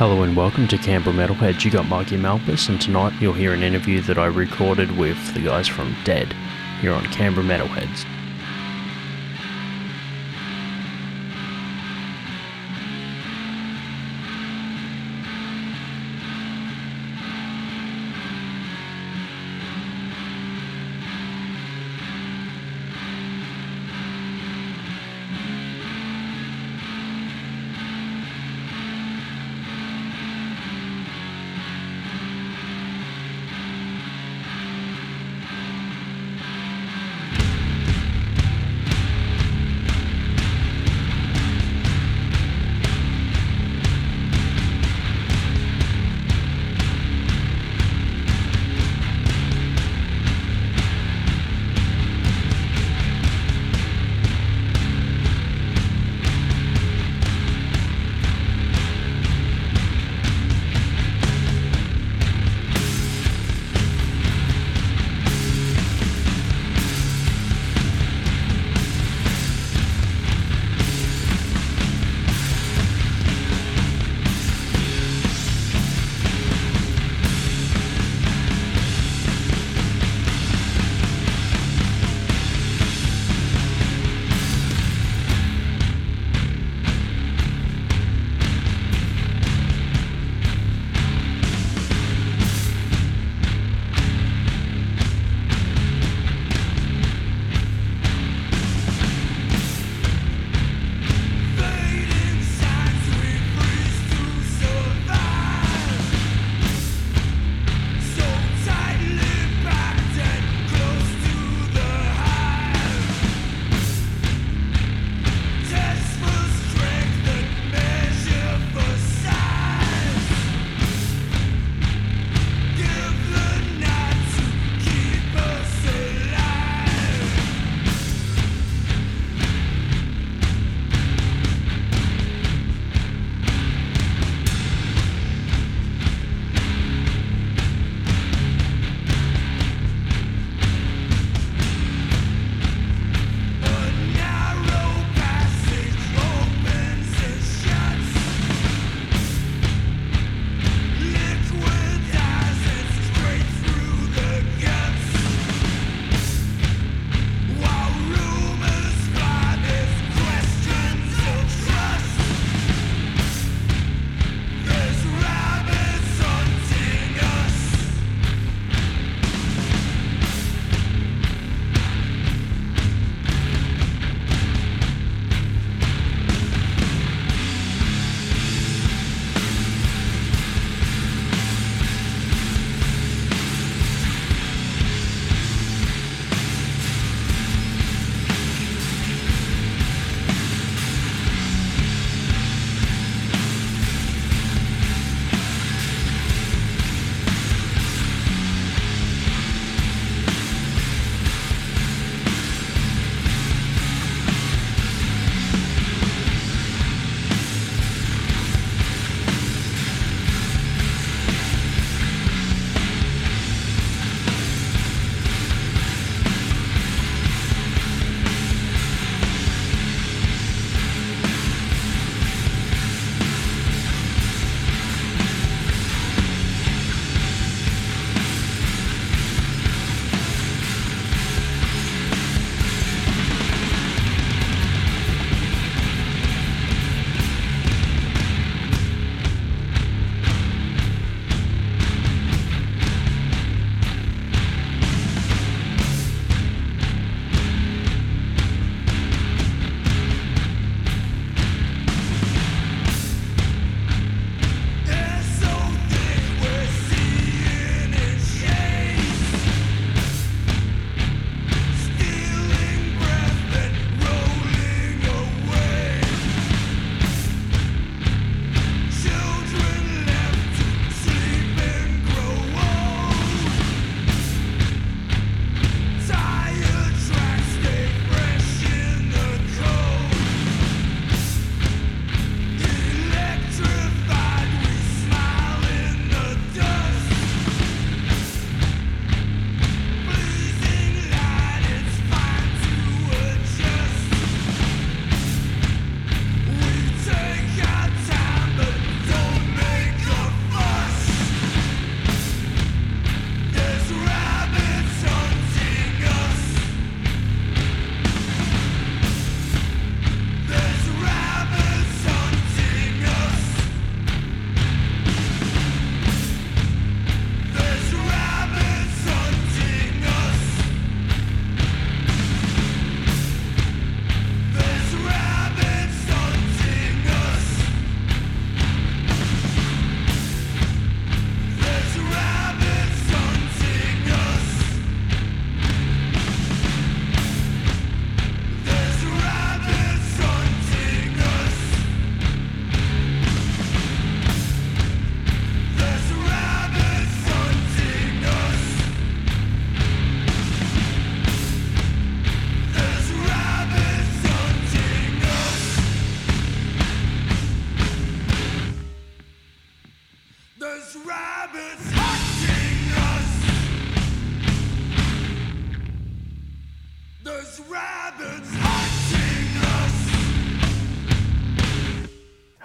Hello and welcome to Canberra Metalheads. You got Mikey Malphas, and tonight you'll hear an interview that I recorded with the guys from Dead here on Canberra Metalheads.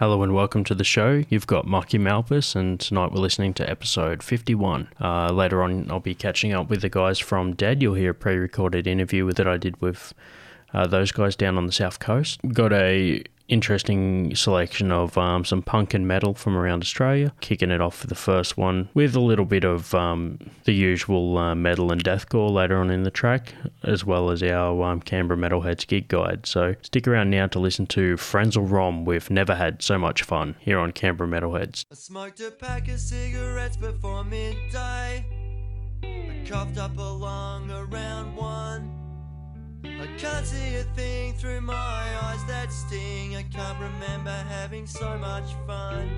Hello and welcome to the show. You've got Marky Malphas, and tonight we're listening to episode 51. Uh, later on, I'll be catching up with the guys from Dead. You'll hear a pre recorded interview that I did with uh, those guys down on the south coast. Got a interesting selection of um, some punk and metal from around Australia. Kicking it off for the first one with a little bit of um, the usual uh, metal and deathcore later on in the track, as well as our um, Canberra Metalheads gig guide. So stick around now to listen to Frenzal Rhomb with Never Had So Much Fun here on Canberra Metalheads. I smoked a pack of cigarettes before midday. I coughed up around one. Can't see a thing through my eyes that sting. I can't remember having so much fun.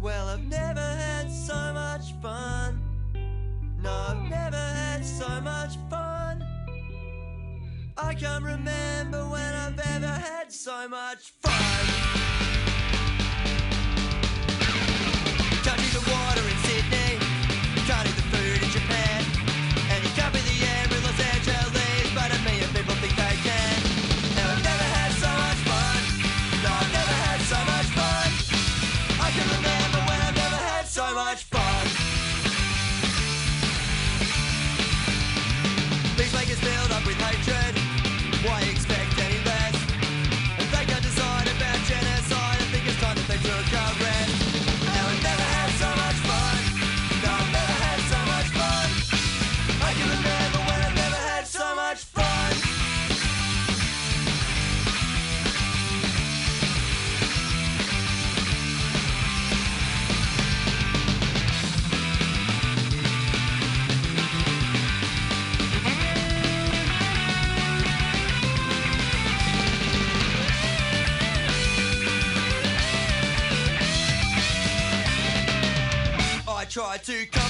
Well, I've never had so much fun. No, I've never had so much fun. I can't remember when I've ever had so much fun. Eat the water Try to compensate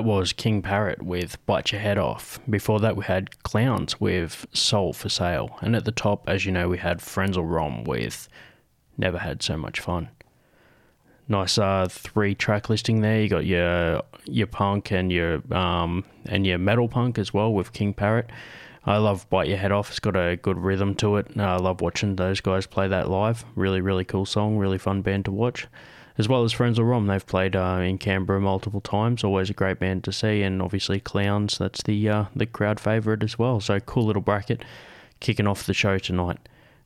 That was King Parrot with Bite Your Head Off. Before that, we had Clowns with Soul for Sale. And at the top, as you know, we had Frenzal Rhomb with Never Had So Much Fun. Nice uh, three track listing there. You got your your punk and your um, and your metal punk as well with King Parrot. I love Bite Your Head Off. It's got a good rhythm to it. I love watching those guys play that live. Really, really cool song. Really fun band to watch as well as Frenzal Rhomb. They've played uh, in Canberra multiple times. Always a great band to see, and obviously Clowns. That's the uh, the crowd favourite as well. So cool little bracket kicking off the show tonight.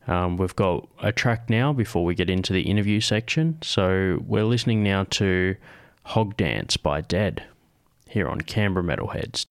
Um, we've got a track now before we get into the interview section. So we're listening now to Hog Dance by Dead here on Canberra Metalheads.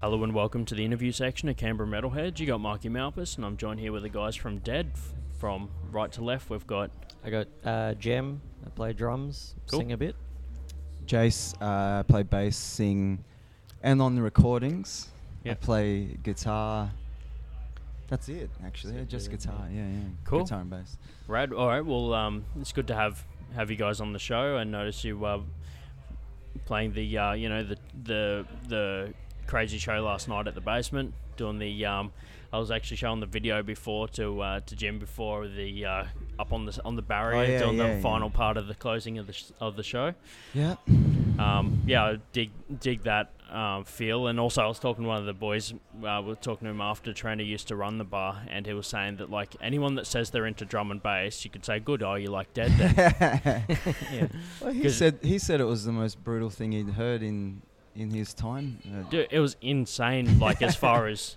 Hello and welcome to the interview section of Canberra Metalheads. You got Mikey Malphas, and I'm joined here with the guys from Dead. F- From right to left, we've got I got uh, Jem. I play drums, Cool. sing a bit. Jace, uh, play bass, sing, and on the recordings, I Yep. play guitar. That's it, actually. That's just guitar. yeah. Yeah, yeah. Cool. Guitar and bass. Rad. All right, well, um, it's good to have have you guys on the show. I notice you uh, playing the uh, you know the the the crazy show last night at the basement, doing the. Um, I was actually showing the video before to uh, to Jem before the uh, up on the on the barrier yeah, doing yeah, the yeah. final part of the closing of the sh- of the show. Yeah. um, yeah, I dig dig that um, feel. And also, I was talking to one of the boys. Uh, we were talking to him after Trainer used to run the bar, and he was saying that like anyone that says they're into drum and bass, you could say, "Good, oh, you like dead." Then. Yeah. Well, he said he said it was the most brutal thing he'd heard in in his time. Uh, Dude, it was insane. Like as far as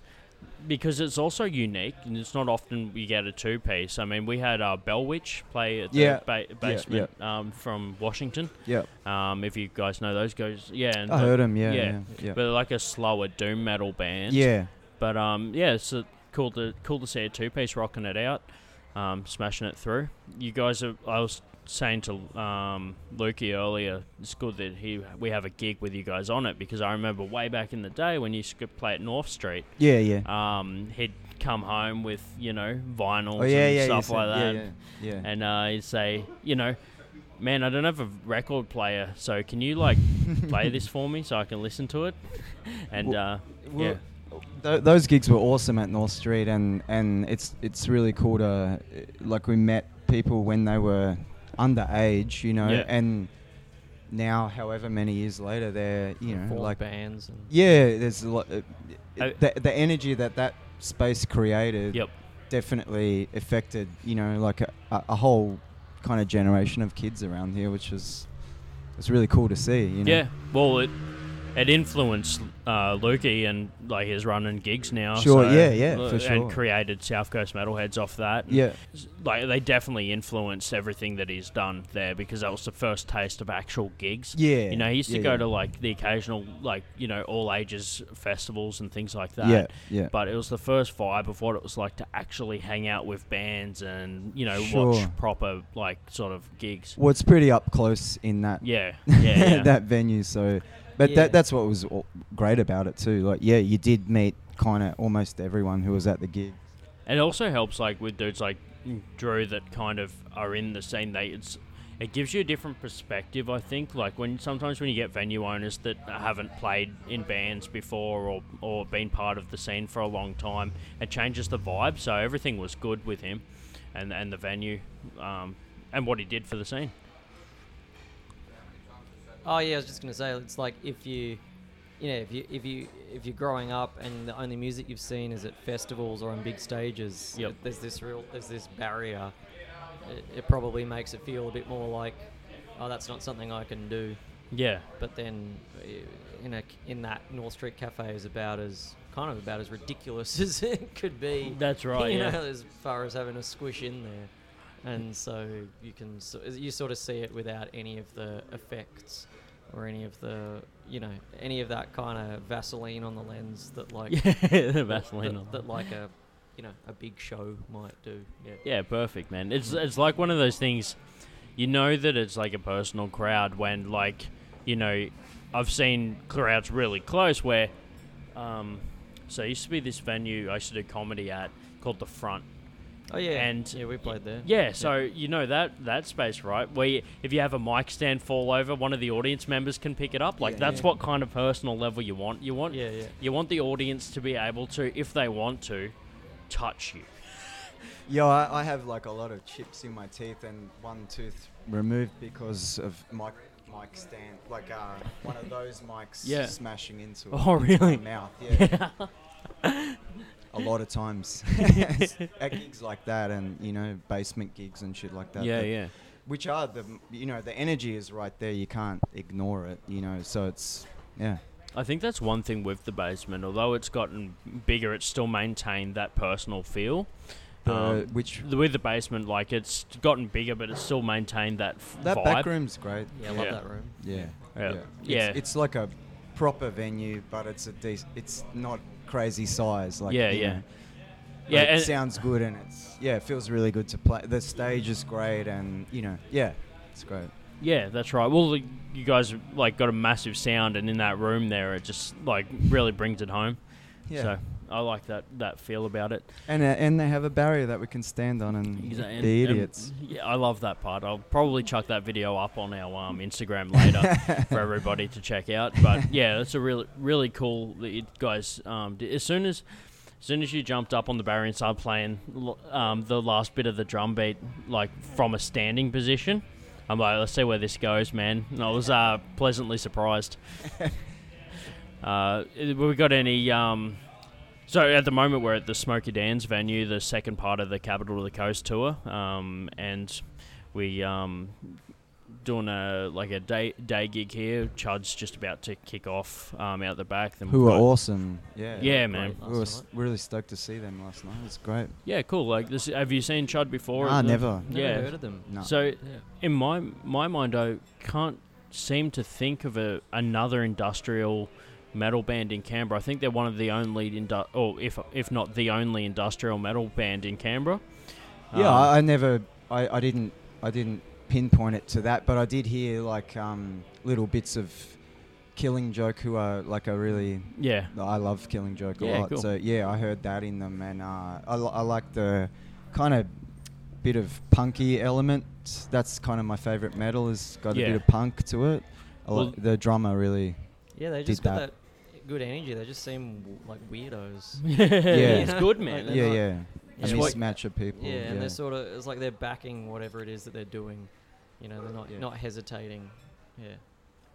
because it's also unique, and it's not often we get a two piece. I mean, we had uh, Bell Witch play at the Yeah. ba- Yeah, basement Um, from Washington. Yep. Um, if you guys know those guys, yeah, and I the- heard them. Yeah. yeah. Yeah. Yeah. But like a slower doom metal band. yeah. But um, yeah, it's cool to cool to see a two piece rocking it out, um, smashing it through. You guys are. I was saying to um, Lukey earlier, it's good that he we have a gig with you guys on it because I remember way back in the day when you used to play at North Street, Yeah. Yeah. um, he'd come home with you know vinyls oh yeah. and Yeah. stuff like that, Yeah. Yeah. yeah. and uh, he'd say, you know. Man, I don't have a record player, so can you like play this for me so I can listen to it? And Well- uh, Well, yeah, Th- those gigs were awesome at North Street, and, and it's it's really cool to like we met people when they were underage, you know, Yeah. and now, however many years later, they're you know Formed like bands. And yeah, there's a lot. Uh, I- the the energy that that space created Yep. definitely affected you know like a, a, a whole kind of generation of kids around here, which was it's really cool to see. You know? Yeah, well, it it influenced uh, Lukey and like he's running gigs now. Sure, so- yeah, yeah, for and sure. And created South Coast Metalheads off that. and Yeah. like they definitely influenced everything that he's done there because that was the first taste of actual gigs. Yeah, you know, he used to yeah, go yeah. to like the occasional like you know all ages festivals and things like that. Yeah, yeah. But it was the first vibe of what it was like to actually hang out with bands and you know Sure. watch proper like sort of gigs. Well, it's pretty up close in that Yeah, yeah, yeah. that venue. So, but Yeah. that that's what was great about it too. Like, yeah, you did meet kind of almost everyone who was at the gig. It also helps like with dudes like Drew that kind of are in the scene. They it's it gives you a different perspective. I think like when sometimes when you get venue owners that haven't played in bands before or or been part of the scene for a long time, it changes the vibe. So everything was good with him, and and the venue, um, and what he did for the scene. Oh yeah, I was just gonna say it's like if you, you know, if you if you if you're growing up and the only music you've seen is at festivals or on big stages, Yep. there's this real there's this barrier. It, it probably makes it feel a bit more like, oh, that's not something I can do. Yeah, But then, in a in that North Street Cafe is about as kind of about as ridiculous as it could be. That's right, You yeah. know, as far as having a squish in there, and so you can so, you sort of see it without any of the effects or any of the you know any of that kind of Vaseline on the lens that like yeah, Vaseline. that, that like a you know a big show might do. Yeah. Yeah, perfect, man. It's it's like one of those things. You know that it's like a personal crowd when, like, you know, I've seen crowds really close where, um, so it used to be this venue I used to do comedy at called the Front. Oh yeah. And yeah, we played there. Yeah, so you know that that space, right? Where you, if you have a mic stand fall over, one of the audience members can pick it up. Like Yeah. that's Yeah. what kind of personal level you want. You want Yeah, yeah. you want the audience to be able to, if they want to, touch you. Yeah, I, I have like a lot of chips in my teeth and one tooth removed because of mic mic stand, like uh, one of those mics Yeah. smashing into, it. Oh, into my really? mouth. Yeah, a lot of times at gigs like that, and you know, basement gigs and shit like that. yeah, that- yeah. Which are the you know the energy is right there. You can't ignore it. You know, so it's yeah. I think that's one thing with the basement. Although it's gotten bigger, it's still maintained that personal feel. The, Um, which the- with the basement, like it's gotten bigger, but it's still maintained that f- that vibe. back room's great. Yeah, I love Yeah. that room. Yeah. Yeah. It's, Yeah. It's like a proper venue, but it's a dec- it's not crazy size. Like Yeah, yeah. know. Yeah, it sounds good and it's yeah, it feels really good to play. The stage is great and you know yeah, it's great. Yeah, that's right. Well, like, you guys like got a massive sound, and in that room there, it just like really brings it home. Yeah. So I like that that feel about it. And uh, and they have a barrier that we can stand on and Exa- and- be and- idiots. yeah, I love that part. I'll probably chuck that video up on our um, Instagram later for everybody to check out. But yeah, it's a really really cool guys. Um. As soon as as soon as you jumped up on the barrier and started playing um, the last bit of the drum beat, like from a standing position, I'm like, let's see where this goes, man. And I was uh, pleasantly surprised. uh, we got any? Um, so at the moment we're at the Smokey Dan's venue, the second part of the Capital of the Coast tour, um, and we um, doing a like a day day gig here. Chud's just about to kick off um, out the back. Then Who we've are awesome. Yeah. Yeah, man. We were s- really stoked to see them last night. It's great. Yeah, cool. Like this, have you seen Chud before? Ah, The- never. Never heard of them. No. So Yeah. in my my mind, I can't seem to think of a another industrial metal band in Canberra. I think they're one of the only, indu- or if if not the only industrial metal band in Canberra. Yeah, Um, I, I never, I, I didn't, I didn't pinpoint it to that, but I did hear like um, little bits of Killing Joke, who are like a really, yeah, I love Killing Joke a Yeah, lot. cool. So yeah, I heard that in them, and uh, I, I like the kind of bit of punky element. That's kind of my favorite metal. Has got a bit of punk to it. Well- the drummer really. Yeah, they Did just got that. that. Good energy. They just seem w- like weirdos. yeah, it's good, man. they're yeah, not- yeah. Yeah, A what- mismatch of people. Yeah, and they're sort of it's like they're backing whatever it is that they're doing. You know, they're not Yeah. not hesitating. Yeah.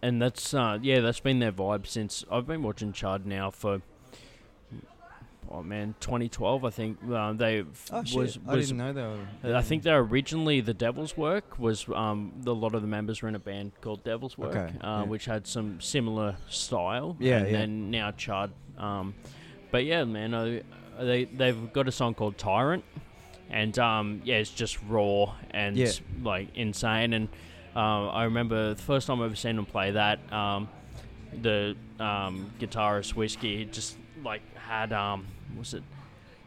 and that's uh, yeah, that's been their vibe since I've been watching Chud now for. Oh man, 2012 I think uh, they Oh shit! was I didn't know they were. I think they're originally the Devil's Work was um, the, a lot of the members were in a band called Devil's Work, Okay, uh, yeah. which had some similar style. Yeah, and yeah. then now Chud. Um, but yeah, man, uh, they they've got a song called Tyrant, and um, yeah, it's just raw and Yeah. like insane. And uh, I remember the first time I ever seen them play that. Um, the um, guitarist whiskey just like had um, was it?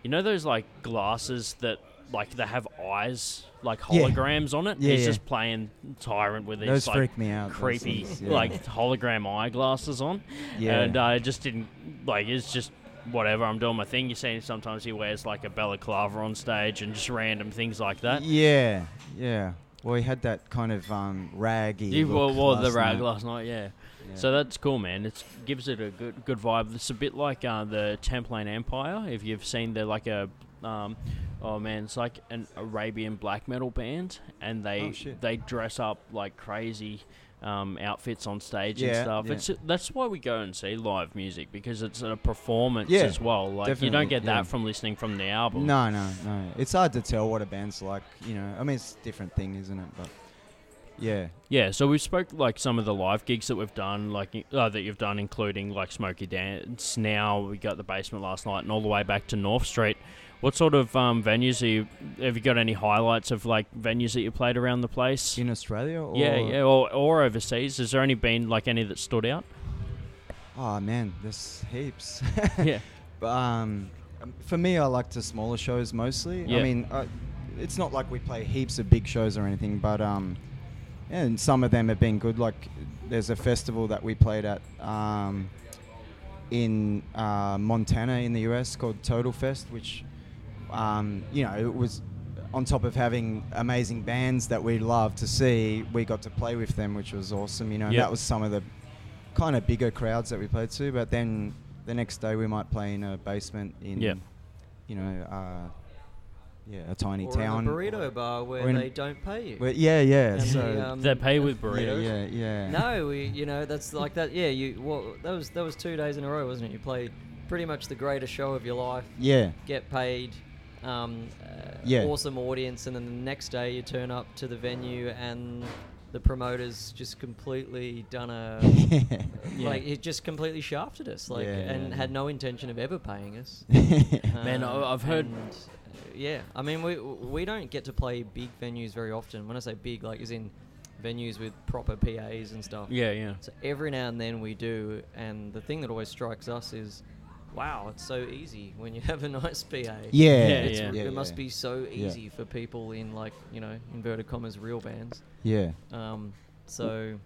You know those like glasses that like they have eyes like Yeah. holograms on it. Yeah, He's yeah. just playing Tyrant with these Those like freak me out. those creepy things, yeah. like hologram eyeglasses on. yeah. And uh, I just didn't like it's just whatever. I'm doing my thing. You see, sometimes he wears like a balaclava on stage and just random things like that. Yeah, yeah. Well, he had that kind of um, raggy. He wore, look wore the last rag night. last night, yeah. Yeah. So that's cool, man. It gives it a good good vibe. It's a bit like uh, the Template Empire. If you've seen, they're like a um, oh man, it's like an Arabian black metal band, and they Oh, they dress up like crazy um, outfits on stage and stuff. yeah. It's that's why we go and see live music because it's a performance Yeah, as well. Like you don't get yeah. that from listening from the album. No, no, no. It's hard to tell what a band's like. You know, I mean, it's a different thing, isn't it? But yeah, Yeah, so we've spoke like some of the live gigs that we've done, like uh, that you've done, including like Smokey Dans. Now we got the basement last night, and all the way back to North Street. What sort of um, venues are you? Have you got any highlights of like venues that you played around the place? in Australia. Or, yeah, yeah, or, or overseas. Has there any been like any that stood out? Oh man, there's heaps. yeah, But um, for me, I like the smaller shows mostly. Yeah. I mean, uh, it's not like we play heaps of big shows or anything, but um, and some of them have been good. Like there's a festival that we played at um, in uh, Montana in the US called Total Fest, which um, you know it was on top of having amazing bands that we love to see. We got to play with them, which was awesome. You know, Yeah. that was some of the kind of bigger crowds that we played to. But then the next day we might play in a basement in, Yeah. you know, uh, yeah, a tiny or town. in a burrito bar where or in a- they don't pay you. Well, yeah, yeah. And so the, um, they pay with yeah, burritos. yeah, yeah. No, we you know that's like that. Yeah, you well that was that was two days in a row, wasn't it? You played pretty much the greatest show of your life, Yeah, get paid, um, uh, Yeah. awesome audience, and then the next day you turn up to the venue and the promoters just completely done a Yeah. like it just completely shafted us like Yeah, and yeah, had no intention of ever paying us. Man, Um, I- I've heard- and, yeah, I mean, we we don't get to play big venues very often. When I say big, like, is in venues with proper PAs and stuff. Yeah, yeah. So every now and then we do, and the thing that always strikes us is, wow, it's so easy when you have a nice PA. Yeah, It's- yeah, yeah, it must yeah. be so Yeah. easy for people in like you know inverted commas real bands. Yeah. Um, so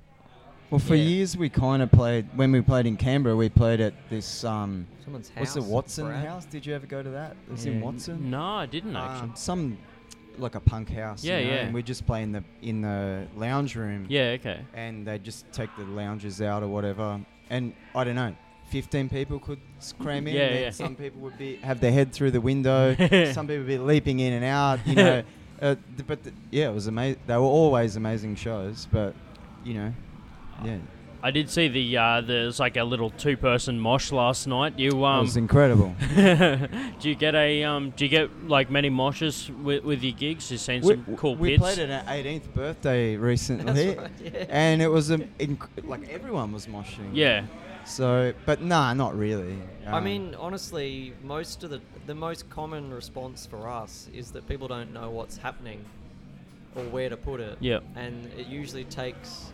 Well, for Yeah. years we kind of played when we played in Canberra. We played at this um, someone's house. what's the Watson Brad. house? Did you ever go to that? It was Yeah. in Watson. No, I didn't actually. Um, some like a punk house. you Yeah, know, yeah. And we just play in the in the lounge room. yeah, okay. And they just take the lounges out or whatever. And I don't know. 15 people could cram in. Yeah, yeah. Some people would be have their head through the window. some people would be leaping in and out. You know, uh, th- but th- yeah, it was amazing. They were always amazing shows. But you know, yeah, I did see the uh, there's like a little two person mosh last night. You it um, was incredible. do you get a um, do you get like many moshes with, with your gigs? You've seen some cool we pits. played at an 18th birthday recently, right, yeah. and it was a, inc- like everyone was moshing. Yeah, So, but nah, not really. I Um, mean, honestly, most of the the most common response for us is that people don't know what's happening or where to put it. Yep. And it usually takes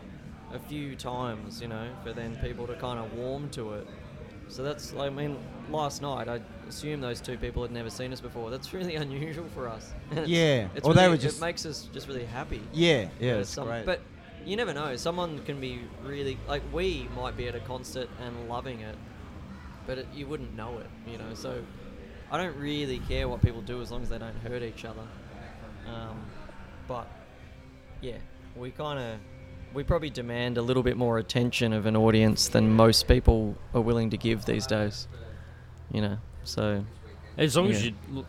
a few times, you know, for then people to kind of warm to it. So that's, I mean, last night I assume those two people had never seen us before. That's really unusual for us. It's- Yeah, it's or they were just- It makes us just really happy. yeah, yeah, But it's some- great. But you never know. Someone can be really like we might be at a concert and loving it, but it, you wouldn't know it. You know, so I don't really care what people do as long as they don't hurt each other. Um, but yeah, we kind of we probably demand a little bit more attention of an audience than most people are willing to give these days. You know, so as long as Yeah. you.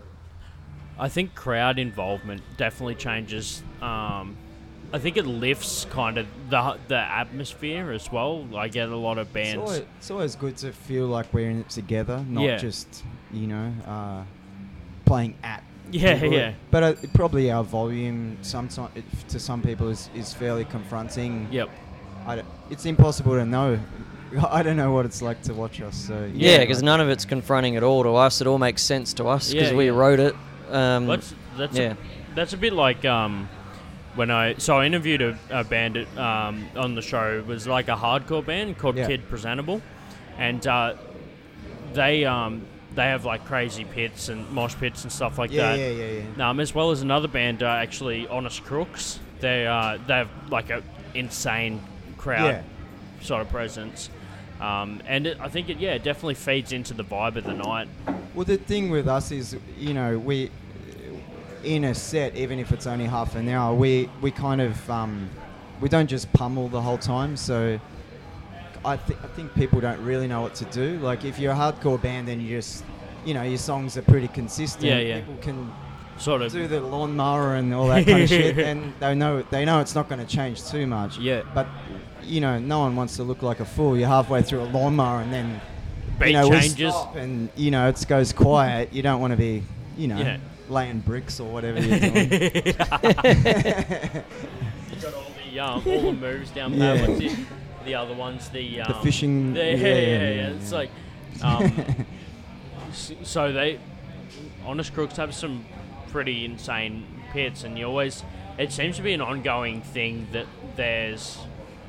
I think crowd involvement definitely changes. Um, I think it lifts kind of the the atmosphere as well. I get a lot of it's bands. always, it's always good to feel like we're in it together, not Yeah. just you know uh, playing at. Yeah, people. yeah. But uh, probably our volume, sometimes to some people, is, is fairly confronting. Yep. I it's impossible to know. I don't know what it's like to watch us. So yeah, because like- none of it's confronting at all to us. It all makes sense to us because Yeah, we yeah. wrote it. Um, That's that's yeah. a, that's a bit like um, when I so I interviewed a, a band at, um, on the show. It was like a hardcore band called Yeah. Kid Presentable, and uh, they um, they have like crazy pits and mosh pits and stuff like yeah, that. yeah, yeah, yeah. Um, as well as another band, uh, actually Honest Crooks. They uh, they have like a insane crowd Yeah. sort of presence. Um, and it, I think it yeah it definitely feeds into the vibe of the night. Well, the thing with us is, you know, we in a set, even if it's only half an hour, we we kind of um, we don't just pummel the whole time. So I think I think people don't really know what to do. Like if you're a hardcore band, then you just you know your songs are pretty consistent. Yeah, yeah. People can Sort of do the lawnmower and all that kind of shit, and they know they know it's not going to change too much. Yeah. But you know, no one wants to look like a fool. You're halfway through a lawnmower, and then beat you know, we changes. stop and you know it goes quiet. You don't want to be, you know, Yeah. laying bricks or whatever you're doing. got all the um, all the moves down Yeah. There. What's it? The other ones, the um, fishing- the- yeah, yeah, yeah, yeah, It's like, um, s- so they, honest crooks have some pretty insane pits, and you always. It seems to be an ongoing thing that there's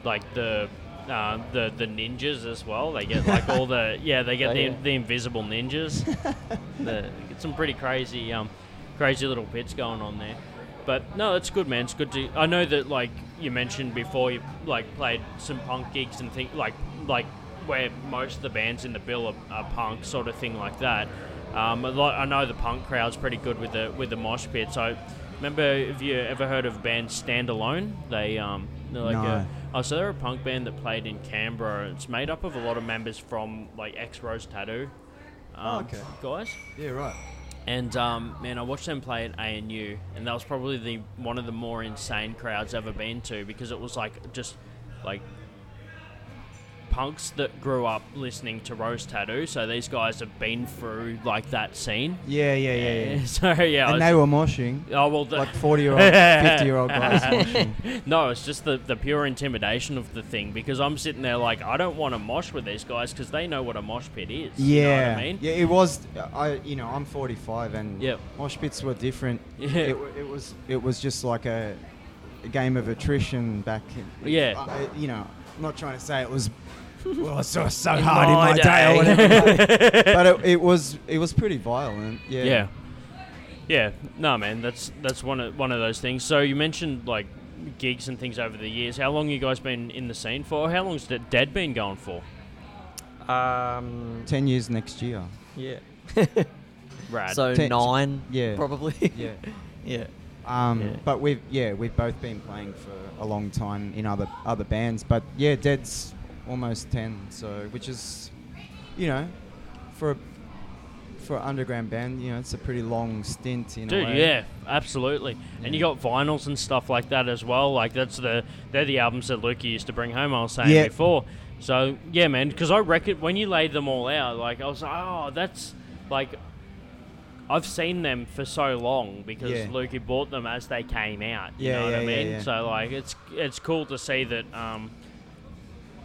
like the. Uh, the the ninjas as well. They get like all the yeah. They get Oh, the yeah. the invisible ninjas. the, get some pretty crazy um crazy little pits going on there. But no, it's good, man. It's good to. I know that like you mentioned before, you like played some punk gigs and think like like where most of the bands in the bill are, are punk, sort of thing like that. Um, a lot, I know the punk crowd's pretty good with the with the mosh pit. So, remember, have you ever heard of band Stand Alone? They um, they're like No. a, oh, so they're a punk band that played in Canberra. It's made up of a lot of members from like ex Rose Tattoo. Um, Oh, okay. Guys. yeah, right. And um, man, I watched them play at ANU, and that was probably the one of the more insane crowds I've ever been to because it was like just like punks that grew up listening to Rose Tattoo. So these guys have been through like that scene. Yeah, yeah, yeah, yeah. So yeah, I And was- they were moshing oh well, the, like 40 year old, 50 year old guys moshing. no, it's just the, the pure intimidation of the thing because I'm sitting there like I don't want to mosh with these guys because they know what a mosh pit is. Yeah, you know what I mean. yeah. It was. I, you know, I'm 45, and Yep. mosh pits were different. Yeah. It, it was. It was just like a. a game of attrition back. In, Yeah. I- you know, I'm not trying to say it was. Well, it's so, so In hard in my my day, or day. whatever, but, but it, it was it was pretty violent. Yeah. Yeah. Yeah. No, man, that's that's one of one of those things. So you mentioned like gigs and things over the years. How long you guys been in the scene for? How long's the Dead been going for? Um, Ten years next year. yeah. right. so Ten- nine, Yeah. probably. Yeah. yeah. Um, Yeah. But we've yeah we've both been playing for a long time in other other bands. But yeah, Dead's almost ten, so which is, you know, for a, for an underground band, you know, it's a pretty long stint in a Dude, way. yeah, absolutely. And you got vinyls and stuff like that as well. Like that's the they're the albums that Lukey used to bring home. I was saying Yeah. before. So yeah, man, because I reckon when you laid them all out, like I was like, oh, that's like. I've seen them for so long because Yeah. Lukey bought them as they came out. You Yeah, know what I yeah, yeah, mean? yeah. So like, it's it's cool to see that um,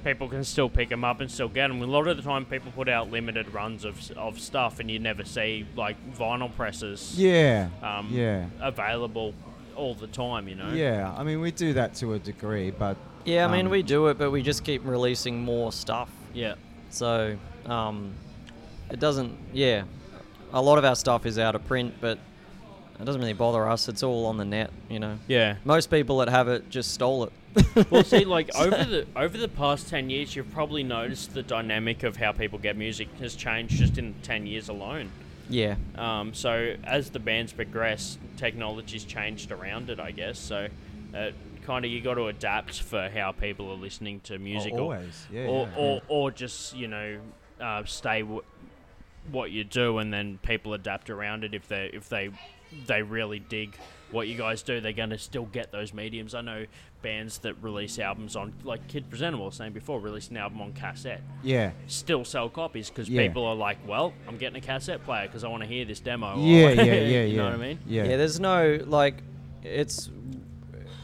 people can still pick them up and still get them. A lot of the time, people put out limited runs of of stuff, and you never see like vinyl presses Yeah. um, yeah. available all the time, you know? Yeah. I mean, we do that to a degree, but Yeah, I mean, Um, we do it, but we just keep releasing more stuff. Yeah. So, um, it doesn't, yeah. A lot of our stuff is out of print, but it doesn't really bother us. It's all on the net, you know. Yeah. Most people that have it just stole it. Well, see, like over the over the past ten years, you've probably noticed the dynamic of how people get music has changed just in ten years alone. yeah. Um, so as the bands progress, technology's changed around it, I guess. So, uh, kind of you got to adapt for how people are listening to music, or- always. Yeah, or, yeah, or, yeah. or just you know uh, stay w- what you do, and then people adapt around it if they if they they really dig what you guys do, they're going to still get those mediums. I know bands that release albums on like Kid Presentable, was saying before, released an album on cassette, yeah. still sell copies because Yeah. people are like, well, I'm getting a cassette player because I want to hear this demo. or- Yeah, yeah, yeah, yeah. you know what I mean? Yeah. Yeah, there's no like it's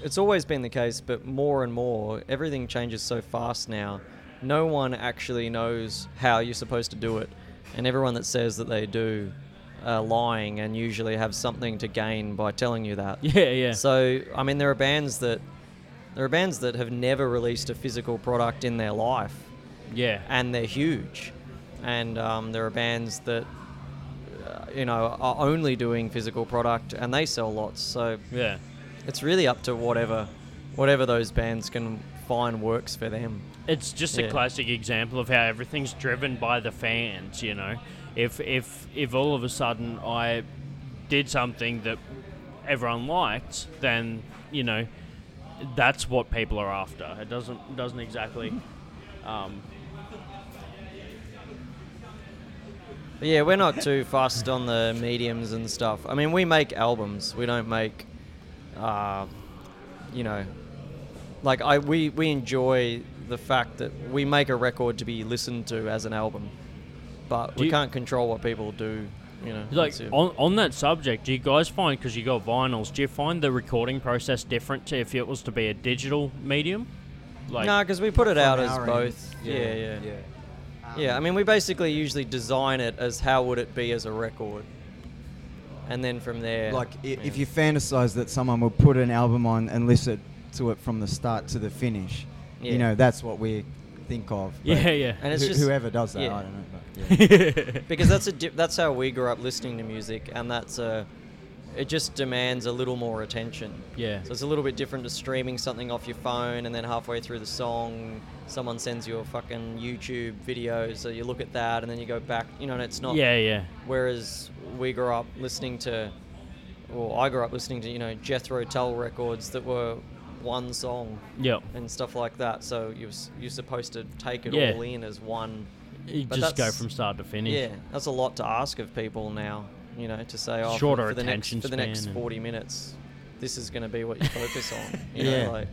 it's always been the case, but more and more everything changes so fast now. No one actually knows how you're supposed to do it, and everyone that says that they do are lying and usually have something to gain by telling you that. Yeah, yeah. So I mean, there are bands that there are bands that have never released a physical product in their life, yeah. and they're huge. And um, there are bands that uh, you know are only doing physical product, and they sell lots. So yeah. it's really up to whatever whatever those bands can find works for them. It's just a classic example of how everything's driven by the fans. You know, if if if all of a sudden I did something that everyone liked, then you know that's what people are after. It doesn't doesn't exactly. Um, yeah, we're not too fussed on the mediums and stuff. I mean, we make albums. We don't make, uh, you know, like I we we enjoy the fact that we make a record to be listened to as an album, but Do we you- can't control what people do. You know, like on, on that subject, do you guys find because you got vinyls, do you find the recording process different to if it was to be a digital medium? Like, no, because we put it out as our end, both. Yeah, yeah, yeah. yeah. Um, I mean, we basically usually design it as how would it be as a record, and then from there, Like i- yeah. if you fantasize that someone will put an album on and listen to it from the start to the finish, Yeah. you know that's what we think of. yeah, yeah. And it's who- just- whoever does that, yeah. I don't know. But yeah. because that's a di- that's how we grew up listening to music, and that's a it just demands a little more attention. yeah. So it's a little bit different to streaming something off your phone, and then halfway through the song, someone sends you a fucking YouTube video, so you look at that, and then you go back. You know, and it's not. yeah, yeah. Whereas we grew up listening to, well, I grew up listening to you know Jethro Tull records that were one song Yep. and stuff like that. So you was you're supposed to take it Yeah. all in as one. You But just go from start to finish. Yeah, that's a lot to ask of people now. You know, to say, oh, for- Shorter for, the next for the next forty minutes, this is going to be what you focus on. You Yeah. know, like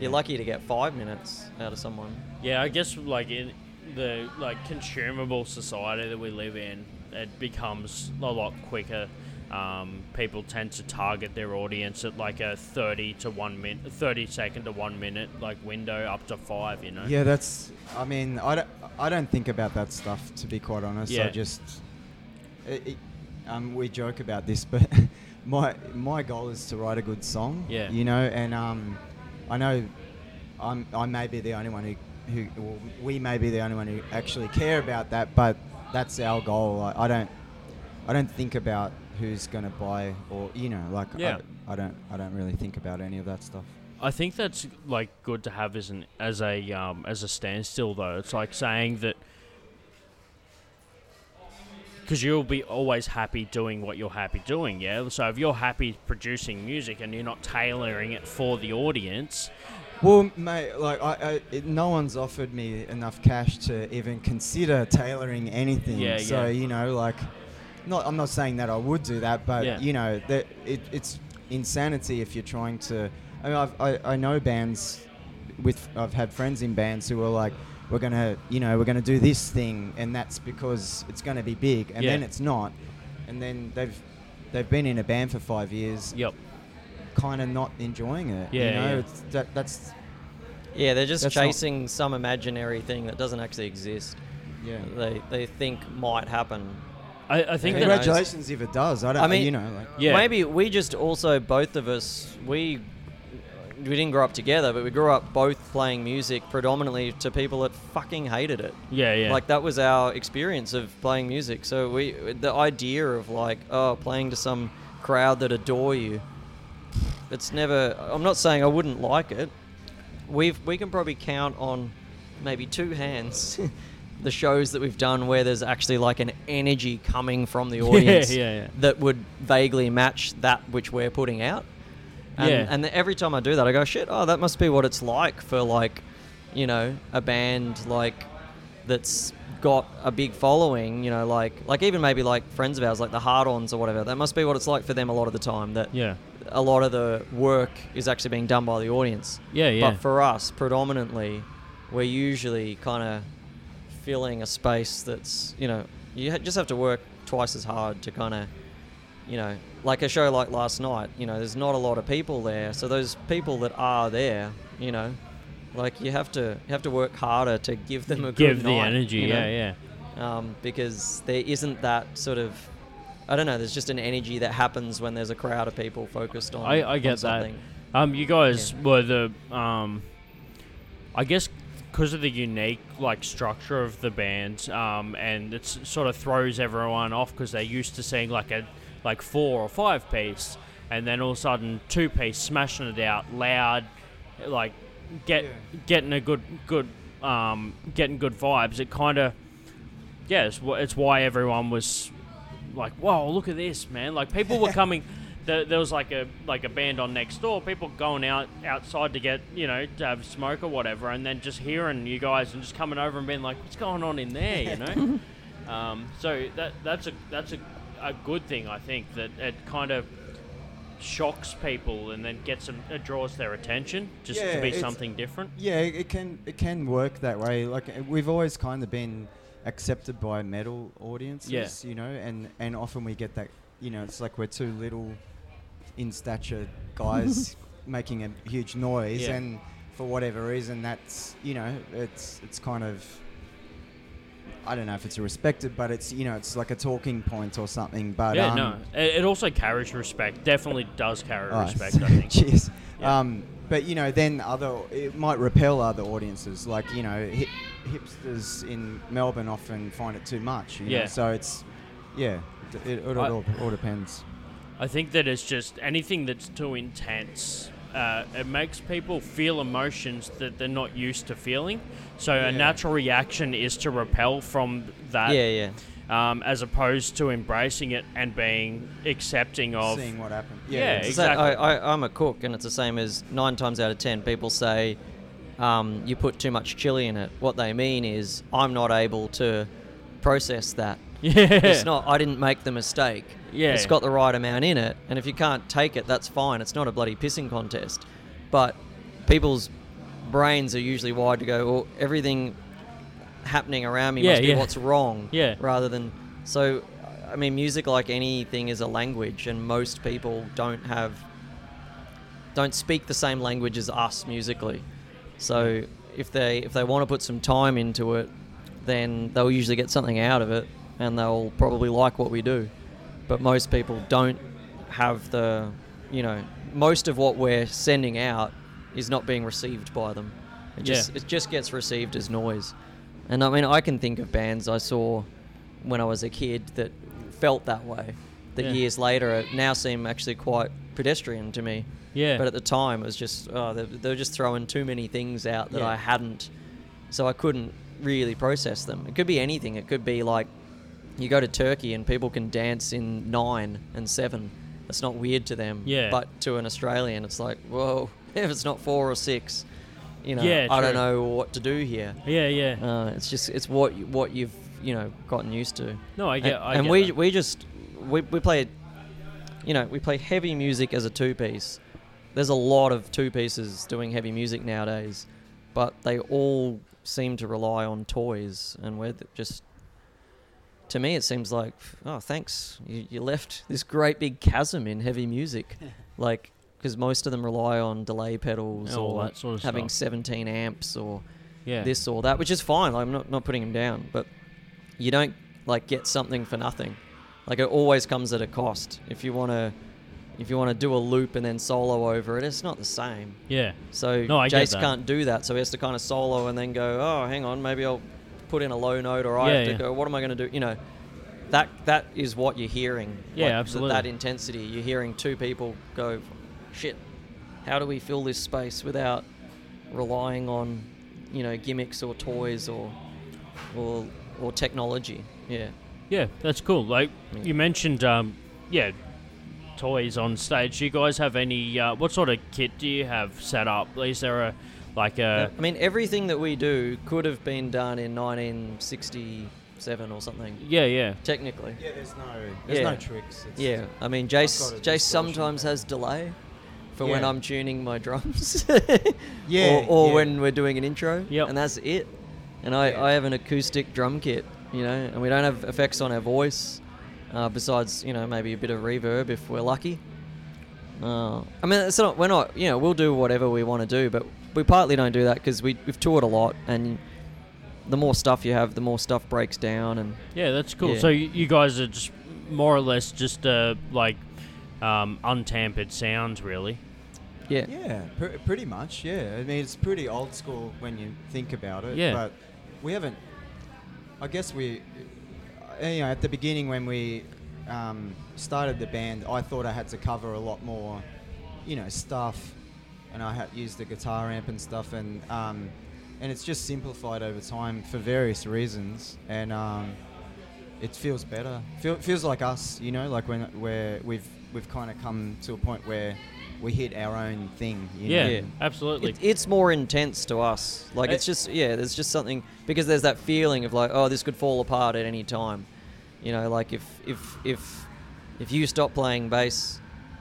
you're lucky to get five minutes out of someone. Yeah, I guess like in the like consumable society that we live in, it becomes a lot quicker. Um, people tend to target their audience at like a thirty to one minute, thirty second to one minute like window up to five. You know. Yeah, that's. I mean, I don't. I don't think about that stuff to be quite honest. Yeah. I just. It, it, um, we joke about this, but my my goal is to write a good song. Yeah. You know, and um, I know I'm I may be the only one who who well, we may be the only one who actually care about that, but that's our goal. I, I don't I don't think about who's gonna buy or you know like Yeah. I, I don't I don't really think about any of that stuff. I think that's like good to have as an as a um, as a standstill though. It's like saying that because you'll be always happy doing what you're happy doing, yeah. So if you're happy producing music and you're not tailoring it for the audience, Well, mate, like I, I it, no one's offered me enough cash to even consider tailoring anything. Yeah, so yeah. you know, like, not I'm not saying that I would do that, but Yeah. you know, that it, it's insanity if you're trying to. I mean, I've, I I know bands with I've had friends in bands who are like, we're gonna, you know, we're gonna do this thing, and that's because it's gonna be big, and Yeah. then it's not, and then they've they've been in a band for five years, yep, kind of not enjoying it. you Yeah, know, yeah. It's, that that's Yeah, they're just chasing some imaginary thing that doesn't actually exist. yeah. They they think might happen. I, I think Who that knows? Congratulations if it does. I don't. I mean- you know, like Yeah. Maybe we just also both of us we we didn't grow up together, but we grew up both playing music predominantly to people that fucking hated it. yeah, yeah, Like that was our experience of playing music. So we the idea of like oh playing to some crowd that adore you. It's never. I'm not saying I wouldn't like it. We've we can probably count on maybe two hands the shows that we've done where there's actually like an energy coming from the audience yeah, yeah. that would vaguely match that which we're putting out. And, Yeah. and every time I do that, I go, shit, oh, that must be what it's like for like, you know, a band like that's got a big following, you know, like like even maybe like friends of ours, like the Hard-Ons or whatever. That must be what it's like for them a lot of the time. That yeah, a lot of the work is actually being done by the audience. yeah, yeah. But for us, predominantly, we're usually kind of filling a space that's, you know, you ha- just have to work twice as hard to kind of, you know, like a show like last night, you know, there's not a lot of people there. So those people that are there, you know, like you have to you have to work harder to give them a Give good the night, energy, you know? yeah, yeah. um, because there isn't that sort of I don't know. There's just an energy that happens when there's a crowd of people focused on. I, I on get that. Um, you guys Yeah. were the um, I guess because of the unique like structure of the band, um, and it sort of throws everyone off because they're used to seeing like a like four or five piece, and then all of a sudden two piece smashing it out loud, like get getting a good good um, getting good vibes. It kind of yeah, it's, it's why everyone was like, "Whoa, look at this, man!" Like people were coming. There, there was like a like a band on next door. People going out outside to get you know to have smoke or whatever, and then just hearing you guys and just coming over and being like, "What's going on in there?" You know. um, so that that's a that's a, a good thing. I think that it kind of shocks people and then gets them it draws their attention just Yeah, to be something different. yeah, it can it can work that way. Like uh, we've always kind of been accepted by metal audiences, you know, and and often we get that. You know, it's like we're too little in stature guys making a huge noise, Yeah. and for whatever reason, that's you know, it's it's kind of. I don't know if it's respected, but it's you know it's like a talking point or something. But yeah, um, no, it, it also carries respect. Definitely does carry Oh, respect. I think. Cheers. Yeah. Um, but you know, then other it might repel other audiences. Like you know, hip, hipsters in Melbourne often find it too much. You know? Yeah. So it's yeah, it, it, it I- all, all depends. I think that it's just anything that's too intense. Uh, it makes people feel emotions that they're not used to feeling. So a natural reaction is to repel from that, Yeah, yeah. um, as opposed to embracing it and being accepting of. Seeing what happens. Yeah, Yeah. It's that- exactly. I, I, I'm a cook, and it's the same as nine times out of ten people say um, you put too much chili in it. What they mean is I'm not able to process that. Yeah, It's not. I didn't make the mistake. Yeah. It's got the right amount in it, and if you can't take it, that's fine. It's not a bloody pissing contest. But people's brains are usually wired to go, well, everything happening around me Yeah, must be yeah. what's wrong. Yeah. Rather than so, I mean, music like anything is a language, and most people don't have don't speak the same language as us musically. So if they if they want to put some time into it, then they'll usually get something out of it, and they'll probably like what we do. But most people don't have the, you know, most of what we're sending out is not being received by them. It Yeah. just it just gets received as noise. And I mean, I can think of bands I saw when I was a kid that felt that way. That Yeah. years later it now seem actually quite pedestrian to me. Yeah. But at the time, it was just oh, they, they were just throwing too many things out that Yeah. I hadn't, so I couldn't really process them. It could be anything. It could be like you go to Turkey and people can dance in nine and seven. That's not weird to them. Yeah. But to an Australian, it's like whoa. If it's not four or six, you know, Yeah, I don't know what to do here. yeah, yeah. Uh, it's just it's what you- what you've you know gotten used to. no, I get. and, I and get we that. we just we, we play you know we play heavy music as a two piece there's a lot of two pieces doing heavy music nowadays but they all seem to rely on toys and we're just to me it seems like oh thanks you, you left this great big chasm in heavy music like because most of them rely on delay pedals All or that sort of having stuff. 17 amps or yeah. this or that, which is fine. I'm not not putting them down, but you don't like get something for nothing. Like it always comes at a cost. If you want to, if you want to do a loop and then solo over it, it's not the same. Yeah. So No, I Jace can't do that. So he has to kind of solo and then go, oh, hang on, maybe I'll put in a low note, or I Yeah, have to yeah. go. What am I going to do? You know, that that is what you're hearing. Yeah, like, absolutely. that intensity. You're hearing two people go, shit. How do we fill this space without relying on, you know, gimmicks or toys or, or or technology? Yeah. Yeah, that's cool. Like Yeah. you mentioned, um, yeah, toys on stage. Do you guys have any? Uh, what sort of kit do you have set up? Is there a like I mean, everything that we do could have been done in 1967 or something. Yeah, yeah, Technically. Yeah, there's no there's Yeah. no tricks. It's, Yeah, I mean, got Jace Jace sometimes pedal. has delay for when I'm tuning my drums. Yeah, or, or yeah. when we're doing an intro. Yep. And that's it. And I, Yeah. I have an acoustic drum kit, you know, and we don't have effects on our voice, uh, besides, you know, maybe a bit of reverb if we're lucky. Uh, I mean, it's not, we're not, you know, we'll do whatever we want to do, but we partly don't do that because we, we've toured a lot, and the more stuff you have, the more stuff breaks down, and yeah. That's cool. Yeah. So you, you guys are just more or less just uh, like um, untampered sounds, really. yeah. Yeah, pr- pretty much. Yeah, I mean it's pretty old school when you think about it. Yeah. But we haven't. I guess we, you know, at the beginning when we um, started the band, I thought I had to cover a lot more, you know, stuff, and I had used the guitar amp and stuff, and um, and it's just simplified over time for various reasons, and um, it feels better. Feel, feels like us, you know, like when where we've we've kind of come to a point where we hit our own thing. You Yeah, know? Yeah. absolutely. It, it's more intense to us. Like Eh. it's just yeah, there's just something because there's that feeling of like oh this could fall apart at any time. You know, like if if if if you stop playing bass,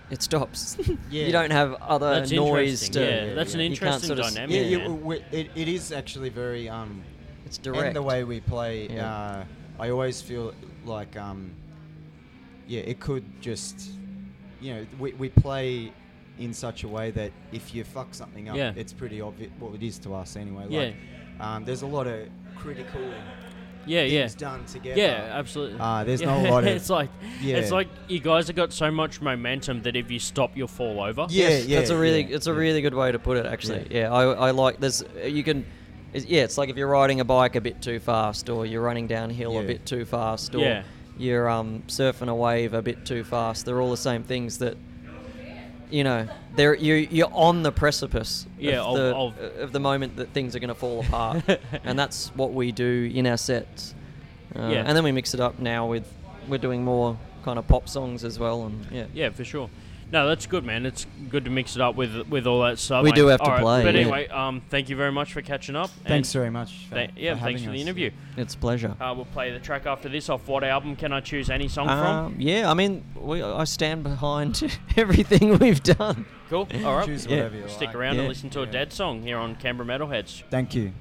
it stops. Yeah. you don't have other That's noise to. yeah, that's an yeah. You can't interesting sort of s- dynamic. Yeah, yeah, man. w- w- it, it is actually very um, It's direct. and the way we play. Yeah. Uh, I always feel like um, yeah, it could just, you know, we we play in such a way that if you fuck something up, Yeah. it's pretty obvious. Well, it is to us anyway. Yeah. Like, um, there's a lot of critical yeah, yeah. things done together. Yeah, absolutely. Uh, there's Yeah, not a lot of it's like yeah. it's like you guys have got so much momentum that if you stop, you'll fall over. Yeah, Yes, yeah, that's a really yeah, it's a yeah. really good way to put it. Actually, yeah, I, I like there's you can. It's, yeah, it's like if you're riding a bike a bit too fast, or you're running downhill a bit too fast, or Yeah. you're um, surfing a wave a bit too fast. They're all the same things that you know. They're you you're on the precipice Yeah, of, of- the, of- of the moment that things are going to fall apart, and that's what we do in our sets. Uh, Yeah. and then we mix it up now with we're doing more kind of pop songs as well, and yeah. Yeah, for sure. No, that's good, man. It's good to mix it up with with all that stuff. We mate. do have to All play, But yeah. anyway, um, thank you very much for catching up. and Thanks very much. For, tha- yeah, for thanks having for the us. interview. It's a pleasure. Uh, we'll play the track after this. Off what album can I choose any song Um, yeah, I mean, we, I stand behind everything we've done. Cool. All right. Choose Yeah. whatever you Stick like. around Yeah. and listen to a Yeah. dead song here on Canberra Metalheads. Thank you.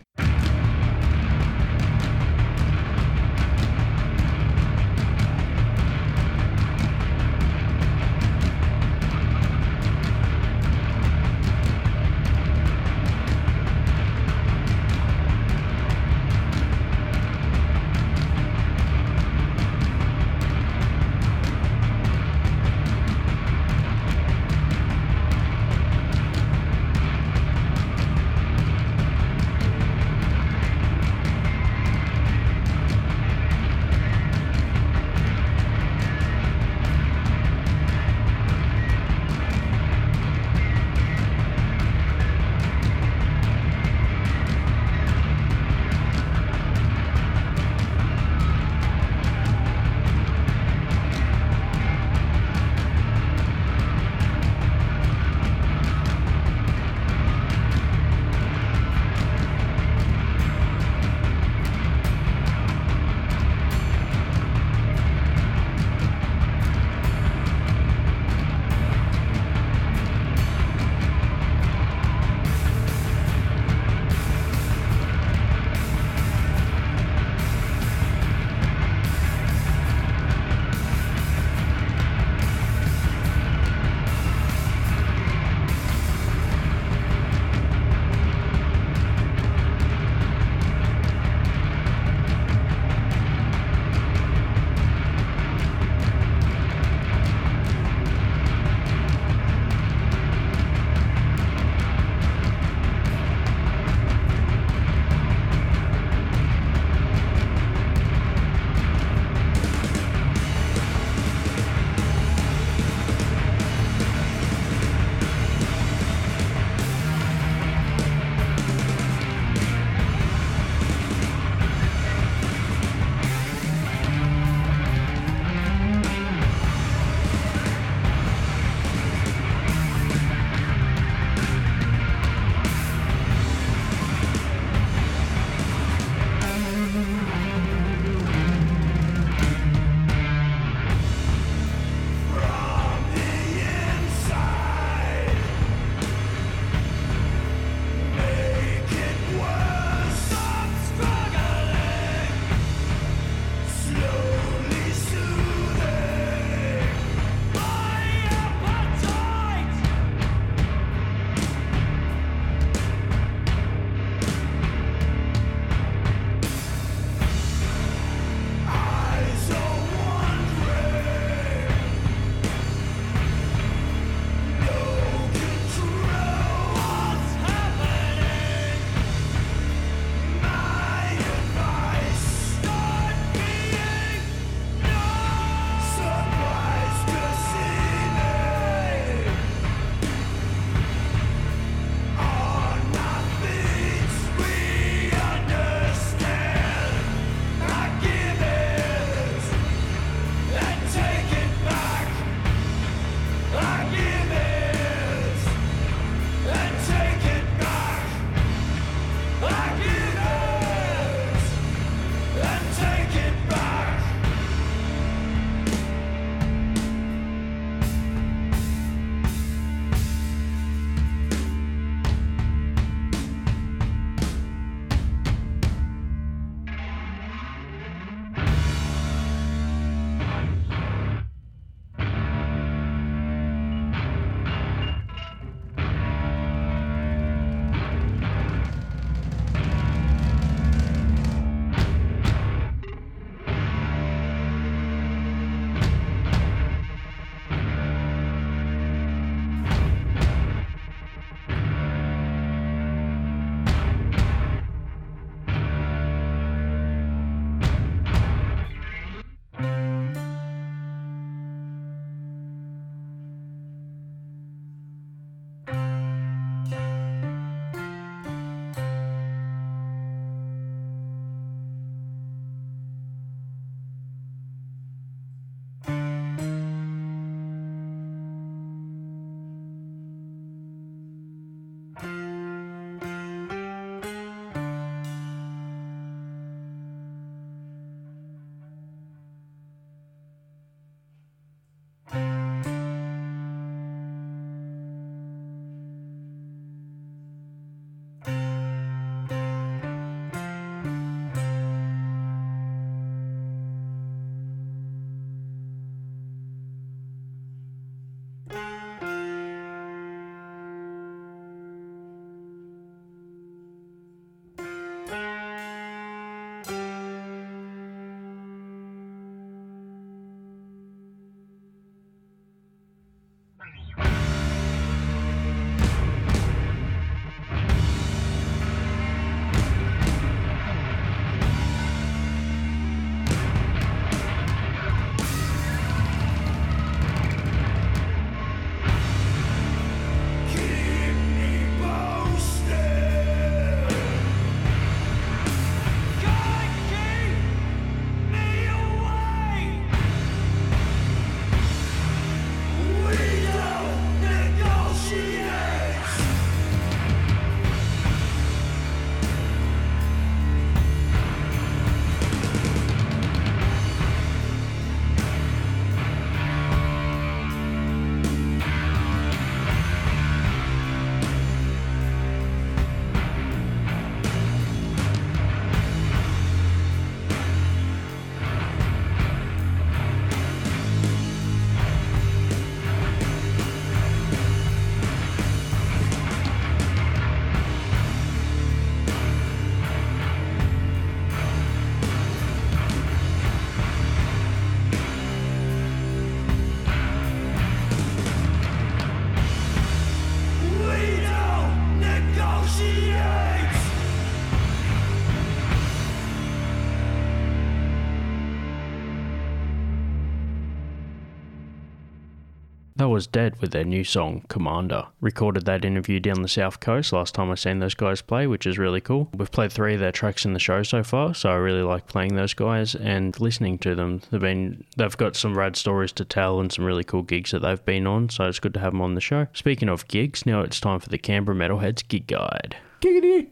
Was Dead with their new song, Commander. Recorded that interview down the south coast last time I seen those guys play, which is really cool. We've played three of their tracks in the show so far, so I really like playing those guys and listening to them. They've been they've got some rad stories to tell and some really cool gigs that they've been on, so it's good to have them on the show. Speaking of gigs, now it's time for the Canberra Metalheads Gig Guide. Giggity.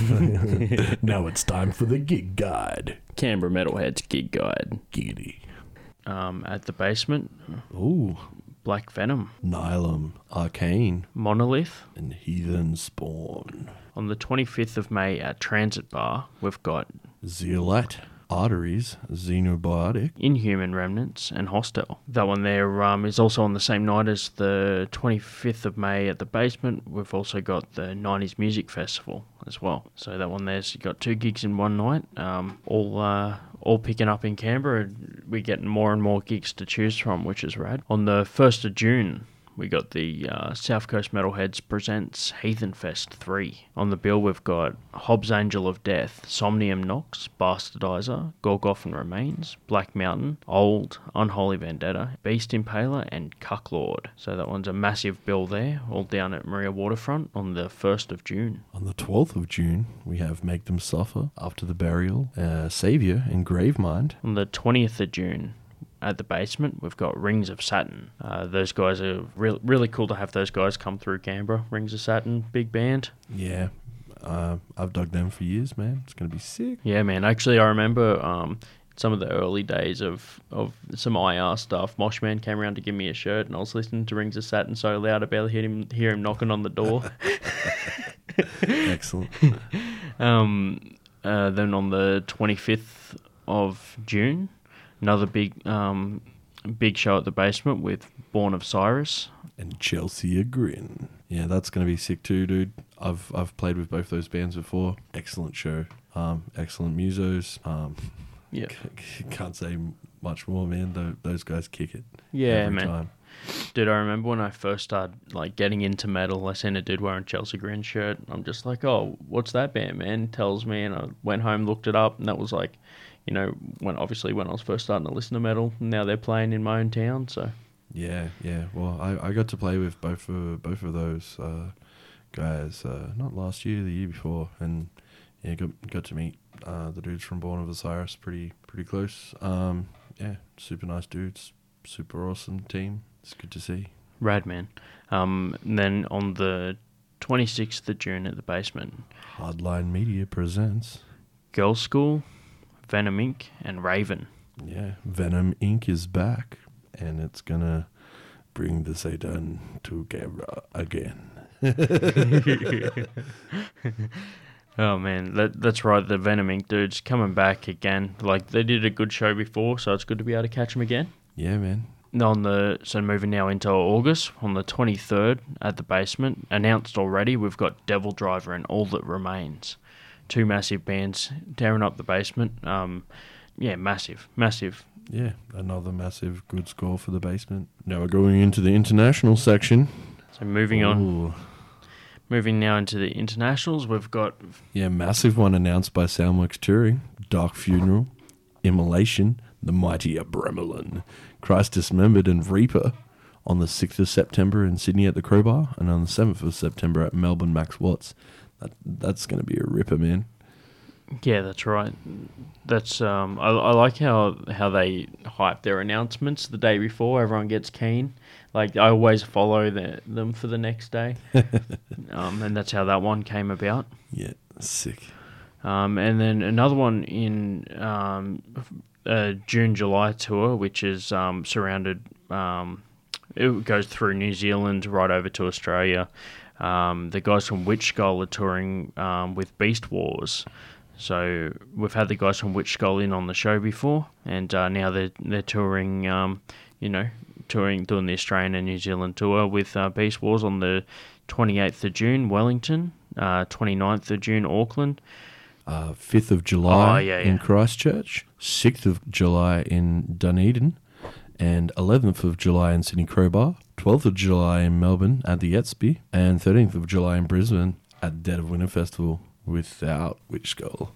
now it's time for the gig guide. Canberra Metalheads Gig Guide. Giggity. Um, at the basement, Ooh, Black Venom, Nylum, Arcane, Monolith. and Heathen Spawn. On the 25th of May at Transit Bar, we've got Zeolite, Arteries, Xenobiotic, Inhuman Remnants and Hostel. That one there um, is also on the same night as the 25th of May at the basement. We've also got the 90s Music Festival as well. So that one there's you got two gigs in one night. Um, all uh, all picking up in Canberra. We're getting more and more gigs to choose from, which is rad. On the 1st of June, we got the uh, South Coast Metalheads presents Heathen Fest 3. On the bill, we've got Hobbs Angel of Death, Somnium Nox, Bastardizer, Gorgoth Remains, Black Mountain, Old, Unholy Vendetta, Beast Impaler, and Cucklord. So that one's a massive bill there, all down at Moruya Waterfront on the 1st of June. On the 12th of June, we have Make Them Suffer, After the Burial, uh, Savior, and Gravemind. On the 20th of June, at the basement, we've got Rings of Saturn. Uh, those guys are re- really cool to have those guys come through Canberra. Rings of Saturn, big band. Yeah, uh, I've dug them for years, man. It's going to be sick. Yeah, man. Actually, I remember um, some of the early days of, of some IR stuff. Moshman came around to give me a shirt, and I was listening to Rings of Saturn so loud I barely hear him, hear him knocking on the door. Excellent. um, uh, then on the 25th of June, another big um, big show at the basement with Born of Osiris. and Chelsea a grin. Yeah, that's gonna be sick too, dude. I've I've played with both those bands before. Excellent show. Um, excellent musos. Um, Yeah. c- can't say much more, man. Tho- those guys kick it. Yeah, man. Time. Dude, I remember when I first started like getting into metal, I seen a dude wearing Chelsea Grin shirt. I'm just like, oh, what's that band, man? Tells me, and I went home, looked it up, and that was like, you know, when obviously when I was first starting to listen to metal. Now they're playing in my own town, so Yeah, yeah. Well, I, I got to play with both of both of those uh, guys. Uh, not last year, the year before, and yeah, got got to meet uh, the dudes from Born of Osiris pretty pretty close. Um, yeah, super nice dudes, super awesome team. It's good to see. rad, man. Um, and then on the 26th of June at the basement, Hardline Media presents. Girlschool, Venom Inc., and Raven. Yeah, Venom Inc. is back, and it's gonna bring the Satan together again. Oh man, that that's right. The Venom Inc. dudes coming back again. Like they did a good show before, so it's good to be able to catch them again. Yeah, man. On the so moving now into August on the twenty third at the basement announced already. We've got DevilDriver and All That Remains, two massive bands tearing up the basement. Um, yeah, massive, massive. Yeah, another massive good score for the basement. Now we're going into the international section. So moving on, moving now into the internationals. We've got Yeah, massive one announced by Soundworks Touring. Dark Funeral, Immolation, The Mighty Abramelin, Christ Dismembered and Reaper on the 6th of September in Sydney at the Crowbar and on the 7th of September at Melbourne Max Watts. That, that's going to be a ripper, man. Yeah, that's right. That's um, I, I like how how they hype their announcements the day before. Everyone gets keen. Like I always follow the, them for the next day, um, and that's how that one came about. Yeah, sick. Um, and then another one in um, uh, June July tour, which is um, surrounded. Um, it goes through New Zealand right over to Australia. Um, the guys from Witchskull are touring um, with Beastwars. So we've had the guys from Witchskull in on the show before, and uh, now they're they're touring. Um, you know, touring doing the Australian and New Zealand tour with uh, Beastwars on the 28th of June, Wellington. Uh, 29th of June, Auckland. Uh, 5th of July Oh, yeah, in. Christchurch, 6th of July in Dunedin, and 11th of July in Sydney Crowbar, 12th of July in Melbourne at the Espy, and 13th of July in Brisbane at Dead of Winter Festival without Witchskull.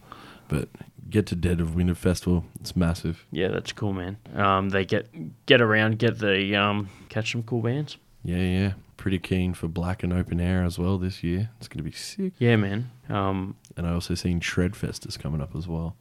But get to Dead of Winter Festival. It's massive. Yeah, that's cool, man. Um, they get get around, get the um, catch some cool bands. Yeah, yeah. Pretty keen for Blacken Open Air as well this year. It's going to be sick. Yeah, man. Um, And I also seen Shredfest is coming up as well.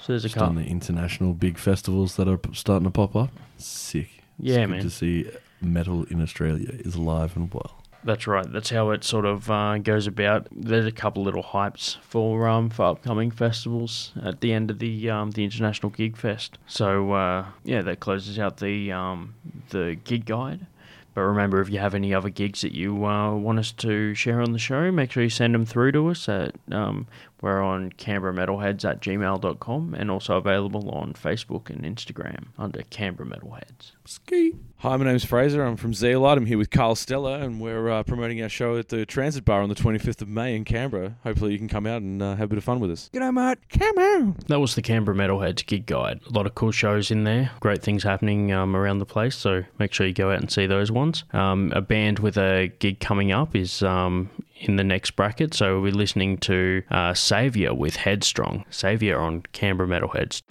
so there's a Just on couple. the international big festivals that are starting to pop up. Sick. It's Yeah, good man. To see metal in Australia is alive and well. That's right. That's how it sort of uh, goes about. There's a couple little hypes for um, for upcoming festivals at the end of the um, the international gig fest. So uh, yeah, that closes out the um, the gig guide. But remember, if you have any other gigs that you uh, want us to share on the show, make sure you send them through to us at um, we're on Canberra Metalheads at gmail.com and also available on Facebook and Instagram under Canberra Metalheads. Ski. Hi, my name's Fraser. I'm from Zeolite. I'm here with Carl Stella, and we're uh, promoting our show at the Transit Bar on the 25th of May in Canberra. Hopefully, you can come out and uh, have a bit of fun with us. G'day, mate. Come out. That was the Canberra Metalheads gig guide. A lot of cool shows in there. Great things happening um, around the place. So make sure you go out and see those ones. Um, a band with a gig coming up is um, in the next bracket. So we'll be listening to uh, Savior with Headstrong. Savior on Canberra Metalheads.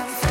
It's like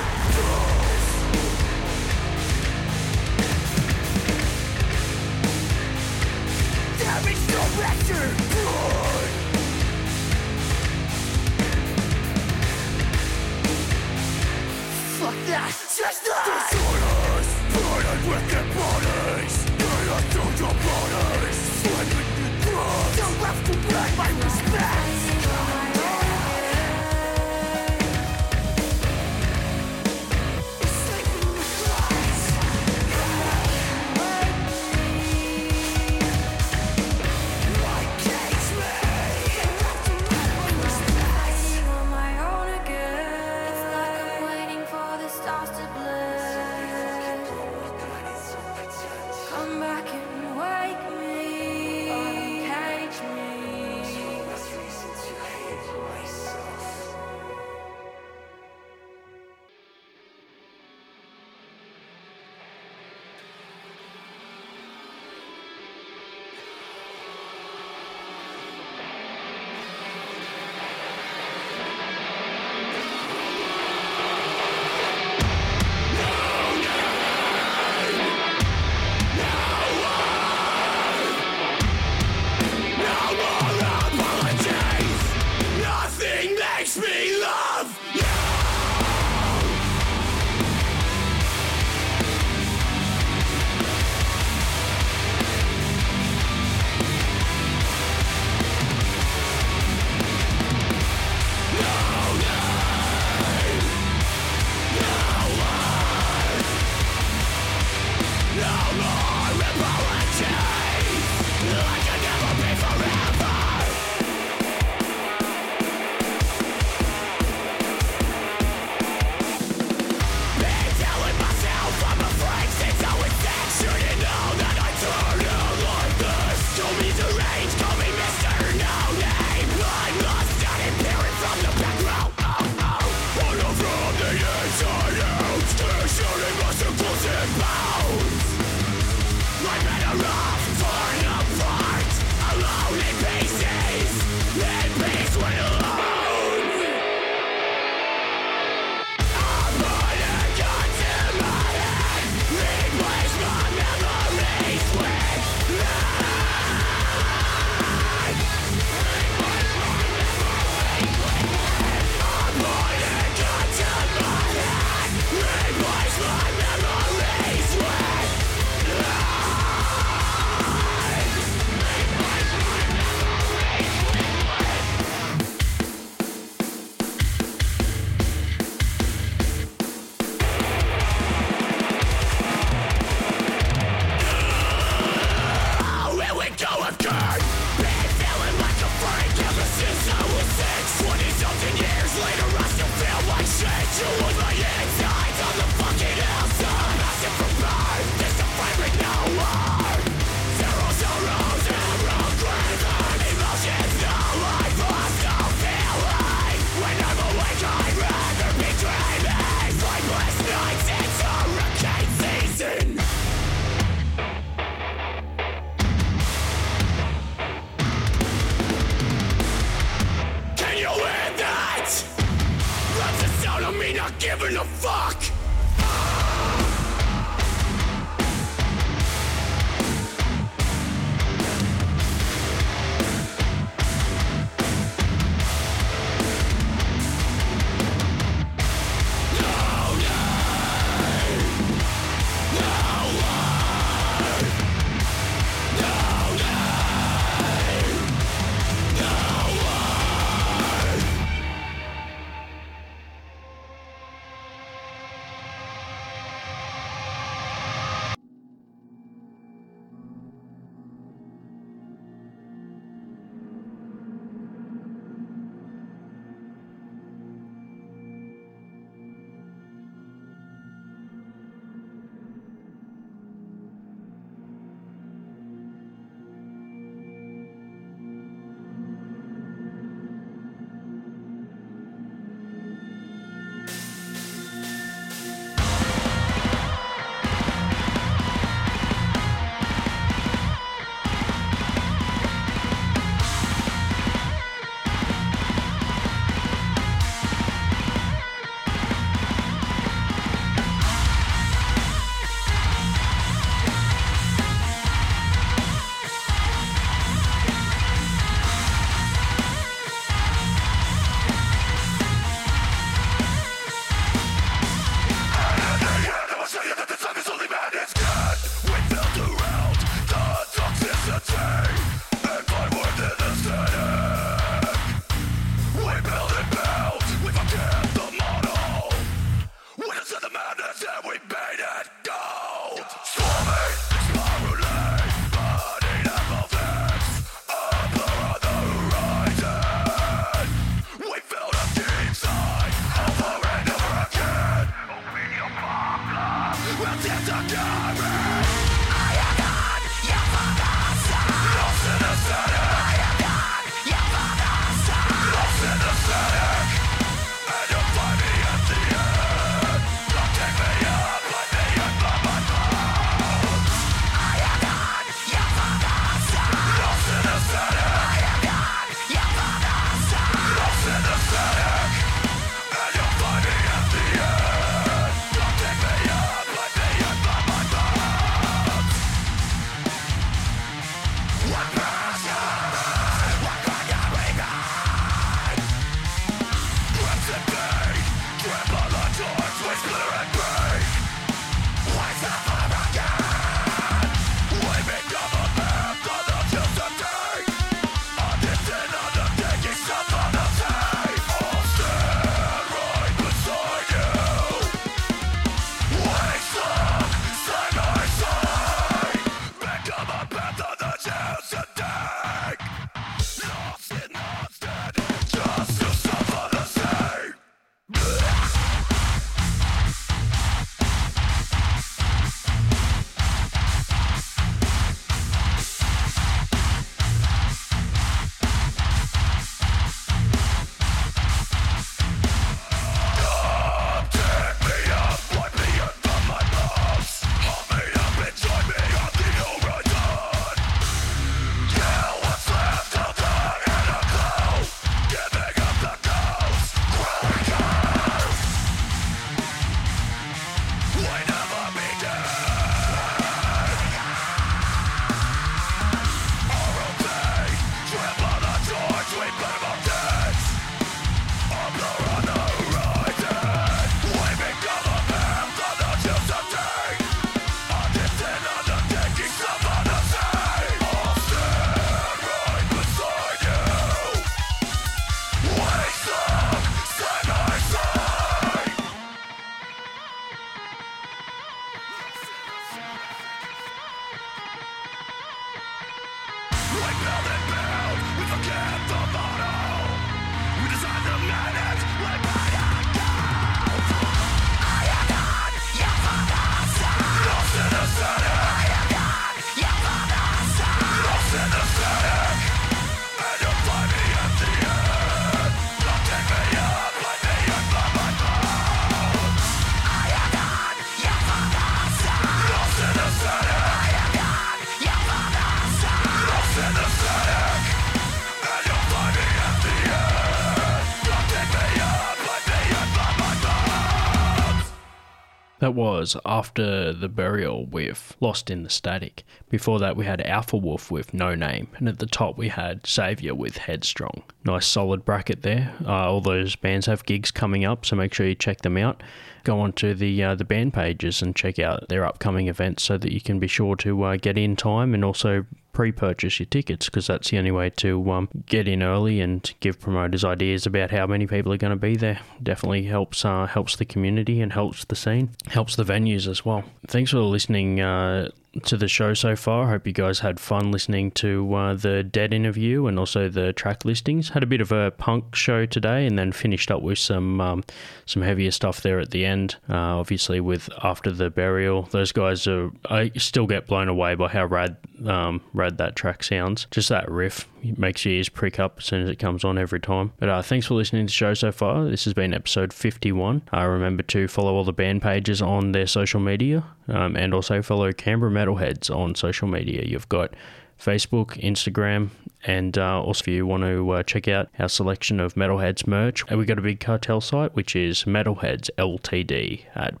was after the burial with Lost in the Static. Before that, we had Alpha Wolf with No Name, and at the top we had Savior with Headstrong. Nice solid bracket there. Uh, all those bands have gigs coming up, so make sure you check them out. Go onto the uh, the band pages and check out their upcoming events so that you can be sure to uh, get in time and also pre-purchase your tickets because that's the only way to um, get in early and give promoters ideas about how many people are going to be there. Definitely helps uh, helps the community and helps the scene, helps the venues as well. Thanks for listening uh, to the show so far. I Hope you guys had fun listening to uh, the Dead interview and also the track listings. Had a bit of a punk show today, and then finished up with some um, some heavier stuff there at the end. Uh, obviously, with after the burial, those guys are. I still get blown away by how rad um, rad that track sounds. Just that riff makes your ears prick up as soon as it comes on every time. But uh, thanks for listening to the show so far. This has been episode 51. Uh, remember to follow all the band pages on their social media um, and also follow Canberra Metalheads on social media. You've got Facebook, Instagram, and uh, also if you want to uh, check out our selection of Metalheads merch, and we've got a Big Cartel site, which is Metalheads Ltd at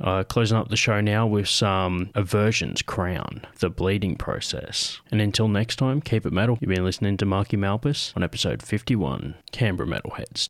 Uh, closing up the show now with some Aversion's Crown, The Bleeding Process. And until next time, keep it metal. You've been listening to Marky Malphas on episode 51, Canberra Metalheads.